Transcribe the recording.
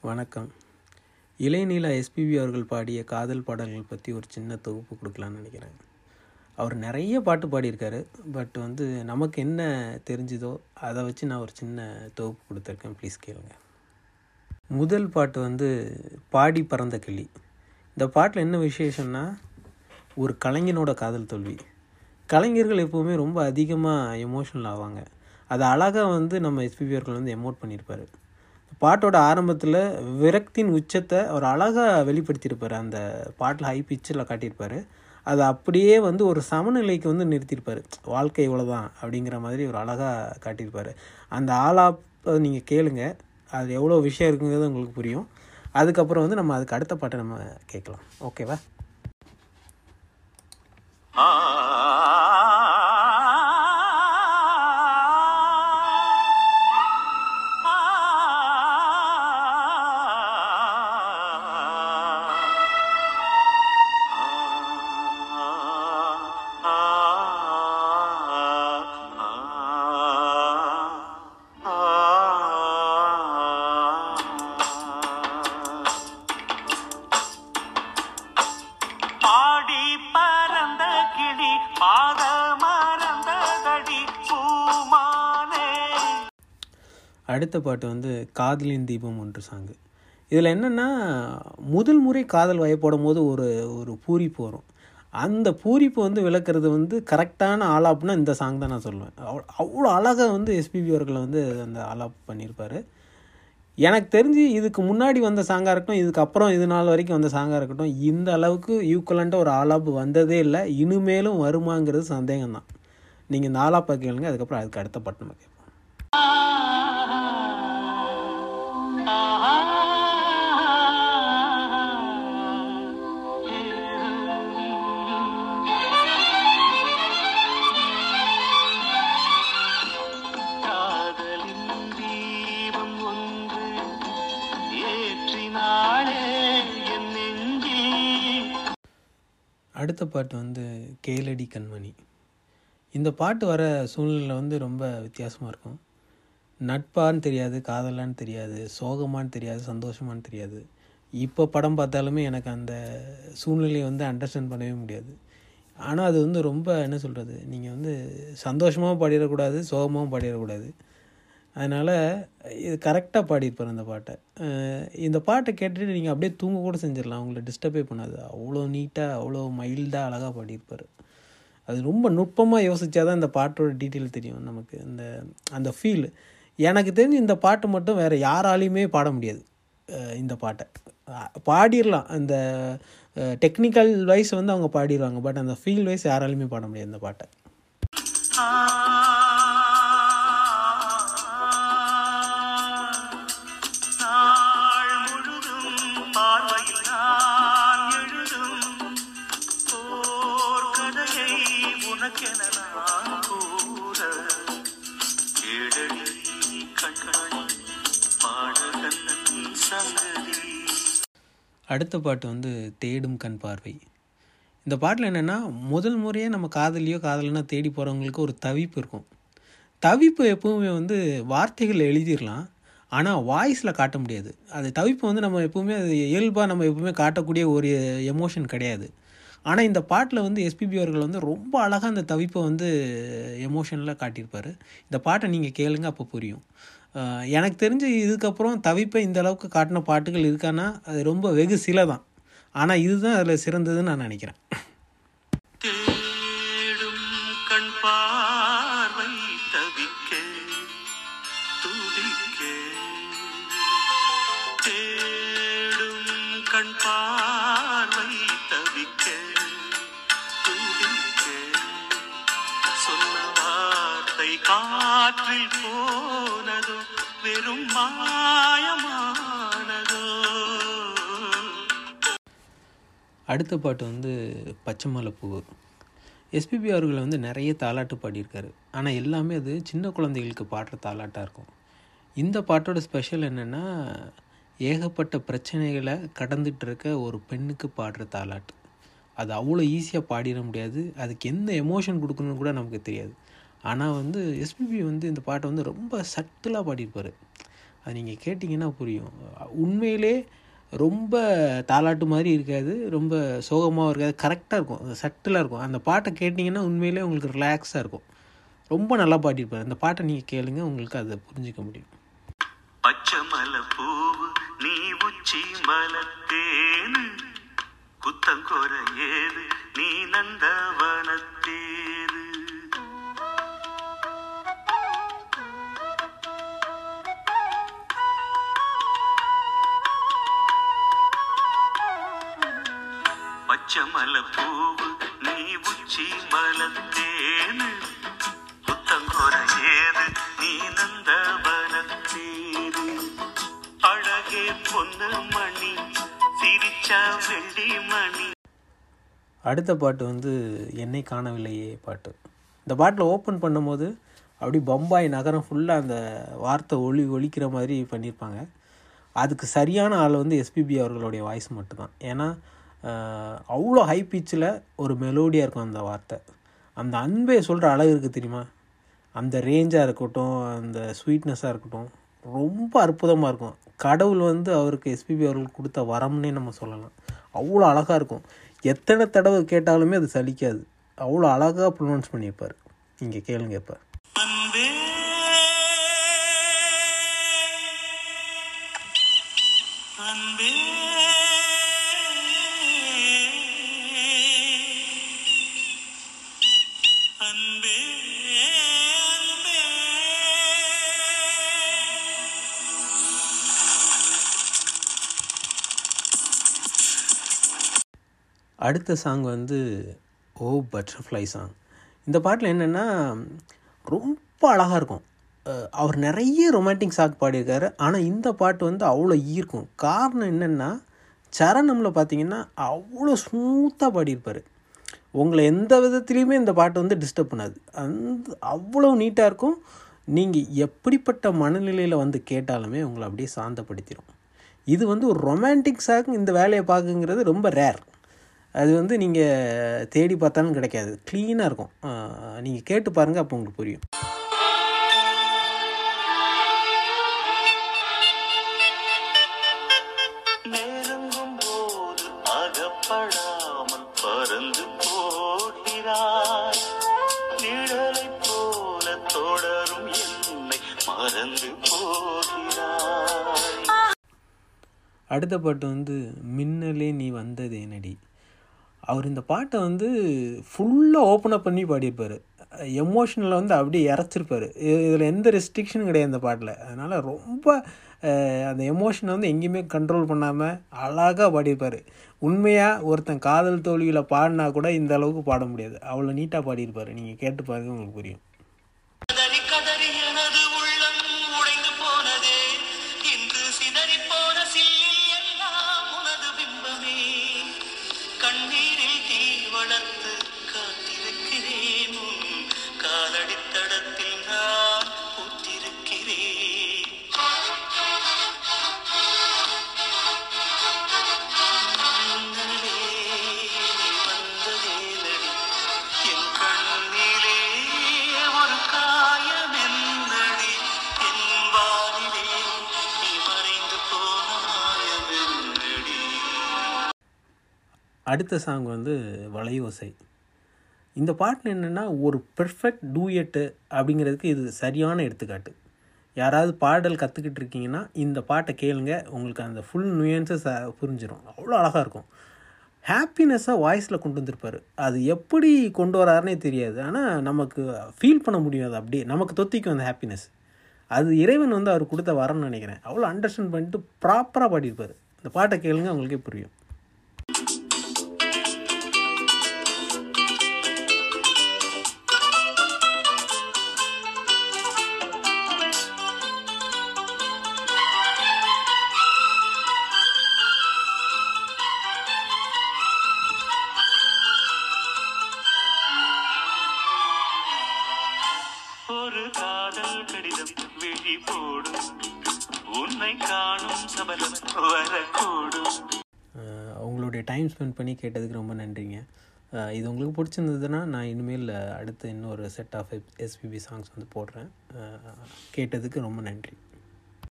வணக்கம். இளைநிலா எஸ்பிபி அவர்கள் பாடிய காதல் பாடல்கள் பற்றி ஒரு சின்ன தொகுப்பு கொடுக்கலான்னு நினைக்கிறேன். அவர் நிறைய பாட்டு பாடியிருக்காரு. பட் வந்து நமக்கு என்ன தெரிஞ்சுதோ அதை வச்சு நான் ஒரு சின்ன தொகுப்பு கொடுத்துருக்கேன். ப்ளீஸ் கேளுங்க. முதல் பாட்டு வந்து பாடி பறந்த கிளி. இந்த பாட்டில் என்ன விசேஷம்னா ஒரு கலைஞனோட காதல் தோல்வி. கலைஞர்கள் எப்போவுமே ரொம்ப அதிகமாக எமோஷனல் ஆவாங்க. அதை அழகாக வந்து நம்ம எஸ்பிபி அவர்கள் வந்து எமோட் பண்ணியிருப்பார். பாட்டோட ஆரம்பத்தில் விரக்தின் உச்சத்தை அவர் அழகாக வெளிப்படுத்தியிருப்பார் அந்த பாட்டில் ஹை பிச்சில் காட்டியிருப்பார் அதை அப்படியே வந்து ஒரு சமநிலைக்கு வந்து நிறுத்தியிருப்பார் வாழ்க்கை இவ்வளோதான் அப்படிங்கிற மாதிரி ஒரு அழகாக காட்டியிருப்பார் அந்த ஆலாப்பை நீங்கள் கேளுங்க அது எவ்வளோ விஷயம் இருக்குங்கிறது உங்களுக்கு புரியும் அதுக்கப்புறம் வந்து நம்ம அதுக்கு அடுத்த பாட்டை நம்ம கேட்கலாம் ஓகேவா ஆ அடுத்த பாட்டு வந்து காதலின் தீபம் ஒன்று சாங்கு. இதில் என்னென்னா முதல் முறை காதல் வயப்படும் போது ஒரு ஒரு பூரிப்பு வரும். அந்த பூரிப்பு வந்து விளக்குறது வந்து கரெக்டான ஆலாப்னா இந்த சாங் தான் நான் சொல்லுவேன். அவ்வளோ அவ்வளோ அழகாக வந்து எஸ்பிபி அவர்களை வந்து அந்த ஆலாப் பண்ணியிருப்பார். எனக்கு தெரிஞ்சு இதுக்கு முன்னாடி வந்த சாங்காக இருக்கட்டும் இதுக்கப்புறம் இது நாள் வரைக்கும் வந்த சாங்காக இருக்கட்டும் இந்த அளவுக்கு ஈக்குவலண்ட்டாக ஒரு ஆலாப்பு வந்ததே இல்லை. இனிமேலும் வருமாங்கிறது சந்தேகம் தான் நீங்கள் இந்த ஆலாப்பை கேளுங்க அதுக்கப்புறம் அதுக்கு அடுத்த பாட்டு அடுத்த பாட்டு வந்து கேளடி கண்மணி. இந்த பாட்டு வர சூழ்நிலை வந்து ரொம்ப வித்தியாசமாக இருக்கும். நட்பான்னு தெரியாது காதலான்னு தெரியாது சோகமான்னு தெரியாது சந்தோஷமான்னு தெரியாது. இப்போ படம் பார்த்தாலுமே எனக்கு அந்த சூழ்நிலையை வந்து அண்டர்ஸ்டாண்ட் பண்ணவே முடியாது. ஆனால் அது வந்து ரொம்ப என்ன சொல்கிறது நீங்கள் வந்து சந்தோஷமாகவும் பாடிடக்கூடாது சோகமாகவும் பாடிடக்கூடாது. அதனால் இது கரெக்டாக பாடியிருப்பார் அந்த பாட்டை. இந்த பாட்டை கேட்டுட்டு நீங்கள் அப்படியே தூங்க கூட செஞ்சிடலாம் உங்களை டிஸ்டர்பே பண்ணாது. அவ்வளோ நீட்டாக அவ்வளோ மைல்டாக அழகாக பாடியிருப்பார். அது ரொம்ப நுட்பமாக யோசித்தா தான் இந்த பாட்டோட டீட்டெயில் தெரியும் நமக்கு. இந்த அந்த ஃபீல் எனக்கு தெரிஞ்சு இந்த பாட்டு மட்டும் வேறு யாராலையுமே பாட முடியாது. இந்த பாட்டை. பாடிடலாம் அந்த டெக்னிக்கல் வைஸ் வந்து அவங்க பாடிடுவாங்க பட் அந்த ஃபீல் வைஸ் யாராலையுமே பாட முடியாது இந்த பாட்டை. அடுத்த பாட்டு வந்து தேடும் கண் பார்வை. இந்த பாட்டில் என்னென்னா முதல் முறையே நம்ம காதலியோ காதலனா தேடி போகிறவங்களுக்கு ஒரு தவிப்பு இருக்கும். தவிப்பு எப்பவுமே வந்து வார்த்தைகள் எழுதிடலாம் ஆனால் வாய்ஸில் காட்ட முடியாது. அது தவிப்பு வந்து நம்ம எப்பவுமே அது இயல்பாக நம்ம எப்பவுமே காட்டக்கூடிய ஒரு எமோஷன் கிடையாது. ஆனால் இந்த பாட்டில் வந்து எஸ்பிபி அவர்கள் வந்து ரொம்ப அழகாக அந்த தவிப்பை வந்து எமோஷனில் காட்டியிருப்பார். இந்த பாட்டை நீங்கள் கேளுங்க அப்போ புரியும். எனக்கு தெரிஞ்சு இதுக்கப்புறம் தவிப்பை இந்த அளவுக்கு காட்டின பாட்டுகள் இருக்கான்னா அது ரொம்ப வெகு சில தான். ஆனால் இதுதான் அதில் சிறந்ததுன்னு நான் நினைக்கிறேன். தேடும் கண் பார்வை தவிக்க துடிக்க. கண் பார்வை தவிக்க சொன்ன வார்த்தை காற்றில் போனதோ வெறும் மாயமானதோ? அடுத்த பாட்டு வந்து பச்சைமலைப்பூ எஸ்பிபி அவர்கள் வந்து நிறைய தாலாட்டு பாடியிருக்காரு. ஆனால் எல்லாமே அது சின்ன குழந்தைகளுக்கு பாடுற தாலாட்டாக இருக்கும். இந்த பாட்டோட ஸ்பெஷல் என்னென்னா ஏகப்பட்ட பிரச்சனைகளை கடந்துட்டு இருக்க ஒரு பெண்ணுக்கு பாடுற தாலாட்டு. அது அவ்வளோ ஈஸியாக பாடிட முடியாது. அதுக்கு எந்த எமோஷன் கொடுக்கணும்னு கூட நமக்கு தெரியாது. ஆனால் வந்து எஸ்பிபி வந்து இந்த பாட்டை வந்து ரொம்ப சட்டிலாக பாடியிருப்பார். அது நீங்கள் கேட்டிங்கன்னா புரியும். உண்மையிலே ரொம்ப தாலாட்டு மாதிரி இருக்காது ரொம்ப சோகமாகவும் இருக்காது கரெக்டாக இருக்கும். சட்டிலாக இருக்கும். அந்த பாட்டை கேட்டிங்கன்னா உண்மையிலே உங்களுக்கு ரிலாக்ஸாக இருக்கும். ரொம்ப நல்லா பாடியிருப்பார். அந்த பாட்டை நீங்கள் கேளுங்க உங்களுக்கு அதை புரிஞ்சிக்க முடியும். பச்சை மலை பூவு நீ உச்சி மலத்தேனு குத்தங்கொர ஏது நீ உச்சி மலத்தேனு அழகே மணி சிரிச்சா வெள்ளி மணி. அடுத்த பாட்டு வந்து என்னை காணவில்லையே பாட்டு. இந்த பாட்டில் ஓப்பன் பண்ணும்போது அப்படி பம்பாய் நகரம் ஃபுல்லாக அந்த வார்த்தை ஒளி ஒழிக்கிற மாதிரி பண்ணியிருப்பாங்க. அதுக்கு சரியான ஆள் வந்து எஸ்பிபி அவர்களுடைய வாய்ஸ் மட்டும்தான். ஏன்னா அவ்வளோ ஹை பிச்சில் ஒரு மெலோடியாக இருக்கும் அந்த வார்த்தை. அந்த அன்பை சொல்கிற அழகு இருக்குது தெரியுமா? அந்த ரேஞ்சாக இருக்கட்டும் அந்த ஸ்வீட்னஸாக இருக்கட்டும் ரொம்ப அற்புதமாக இருக்கும். கடவுள் வந்து அவருக்கு எஸ்பிபி அவர்களுக்கு கொடுத்த வரம்னே நம்ம சொல்லலாம். அவ்வளோ அழகாக இருக்கும். எத்தனை தடவை கேட்டாலுமே அது சலிக்காது. அவ்வளோ அழகாக ப்ரொனவுன்ஸ் பண்ணியிருப்பார். இங்கே கேளுங்க இப்போ. அடுத்த சாங் வந்து ஓ பட்டர்ஃப்ளை சாங் இந்த பாட்டில் என்னென்னா ரொம்ப அழகாக இருக்கும். அவர் நிறைய ரொமான்டிக் சாங் பாடியிருக்காரு. ஆனால் இந்த பாட்டு வந்து அவ்வளோ ஈர்க்கும். காரணம் என்னென்னா சரணமில் பார்த்தீங்கன்னா அவ்வளோ ஸ்மூத்தாக பாடியிருப்பார். உங்களை எந்த விதத்துலேயுமே இந்த பாட்டு வந்து டிஸ்டர்ப் பண்ணாது. அந்த அவ்வளோ நீட்டாக இருக்கும். நீங்கள் எப்படிப்பட்ட மனநிலையில் வந்து கேட்டாலுமே உங்களை அப்படியே சாந்தப்படுத்திடும் இது வந்து ஒரு ரொமான்டிக் சாங் இந்த வேலையை பார்க்குங்கிறது ரொம்ப ரேர் அது வந்து நீங்கள் தேடி பார்த்தாலும் கிடைக்காது. க்ளீனாக இருக்கும். நீங்கள் கேட்டு பாருங்கள் அப்போ உங்களுக்கு புரியும். அடுத்த பாட்டு வந்து மின்னலே நீ வந்ததேனடி. அவர் இந்த பாட்டை வந்து ஃபுல்லாக ஓப்பன் அப் பண்ணி பாடியிருப்பார். எமோஷனில் வந்து அப்படியே இறச்சிருப்பார். இதில் எந்த ரெஸ்ட்ரிக்ஷனும் கிடையாது இந்த பாட்டில். அதனால் ரொம்ப அந்த எமோஷனை வந்து எங்கேயுமே கண்ட்ரோல் பண்ணாமல் அழகாக பாடியிருப்பார். உண்மையாக ஒருத்தன் காதல் தோல்வியில் பாடினா கூட இந்த அளவுக்கு பாட முடியாது. அவ்வளோ நீட்டாக பாடியிருப்பார். நீங்கள் கேட்டு பாருங்க உங்களுக்கு புரியும். அடுத்த சாங் வந்து வளையோசை. இந்த பாட்டில் என்னென்னா ஒரு பெர்ஃபெக்ட் டூயட்டு அப்படிங்கிறதுக்கு இது சரியான எடுத்துக்காட்டு. யாராவது பாடல் கற்றுக்கிட்டு இருக்கீங்கன்னா இந்த பாட்டை கேளுங்க. உங்களுக்கு அந்த ஃபுல் நுயன்சஸ் புரிஞ்சிடும் அவ்வளோ அழகாக இருக்கும். ஹாப்பினஸ்ஸாக வாய்ஸில் கொண்டு வந்திருப்பார். அது எப்படி கொண்டு வராருனே தெரியாது. ஆனால் நமக்கு ஃபீல் பண்ண முடியும் அது அப்படியே. நமக்கு தொத்திக்கும் அந்த ஹாப்பினஸ் அது இறைவன் வந்து அவர் கொடுத்த வரன்னு நினைக்கிறேன். அவ்வளோ அண்டர்ஸ்டாண்ட் பண்ணிட்டு ப்ராப்பராக பாடியிருப்பார். இந்த பாட்டை கேளுங்க உங்களுக்கே புரியும். ஒரு காதல் கடிதம் விழி போடும். உன்னை காணும் சபலம் வரக்கூடும். உங்களுடைய டைம் ஸ்பெண்ட் பண்ணி கேட்டதுக்கு ரொம்ப நன்றிங்க. இது உங்களுக்கு பிடிச்சிருந்ததுன்னா நான் இனிமேல் அடுத்து இன்னொரு செட் ஆஃப் எஸ்பிபி சாங்ஸ் வந்து போடுறேன். கேட்டதுக்கு ரொம்ப நன்றி.